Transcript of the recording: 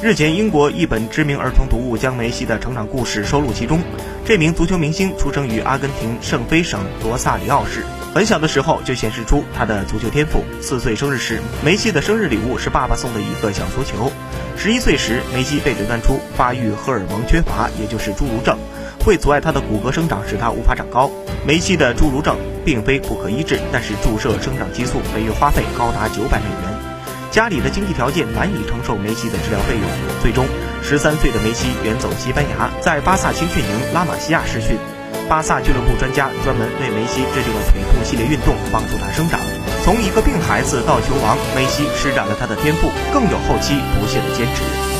日前，英国一本知名儿童读物将梅西的成长故事收录其中。这名足球明星出生于阿根廷圣菲省罗萨里奥市，很小的时候就显示出他的足球天赋。四岁生日时，梅西的生日礼物是爸爸送的一个小足球。十一岁时，梅西被诊断出发育荷尔蒙缺乏，也就是侏儒症，会阻碍他的骨骼生长，使他无法长高。梅西的侏儒症并非不可医治，但是注射生长激素每月花费高达九百美元。家里的经济条件难以承受梅西的治疗费用，最终，十三岁的梅西远走西班牙，在巴萨青训营拉玛西亚试训。巴萨俱乐部专家专门为梅西制定了腿部系列运动，帮助他生长。从一个病孩子到球王，梅西施展了他的天赋，更有后期不懈的坚持。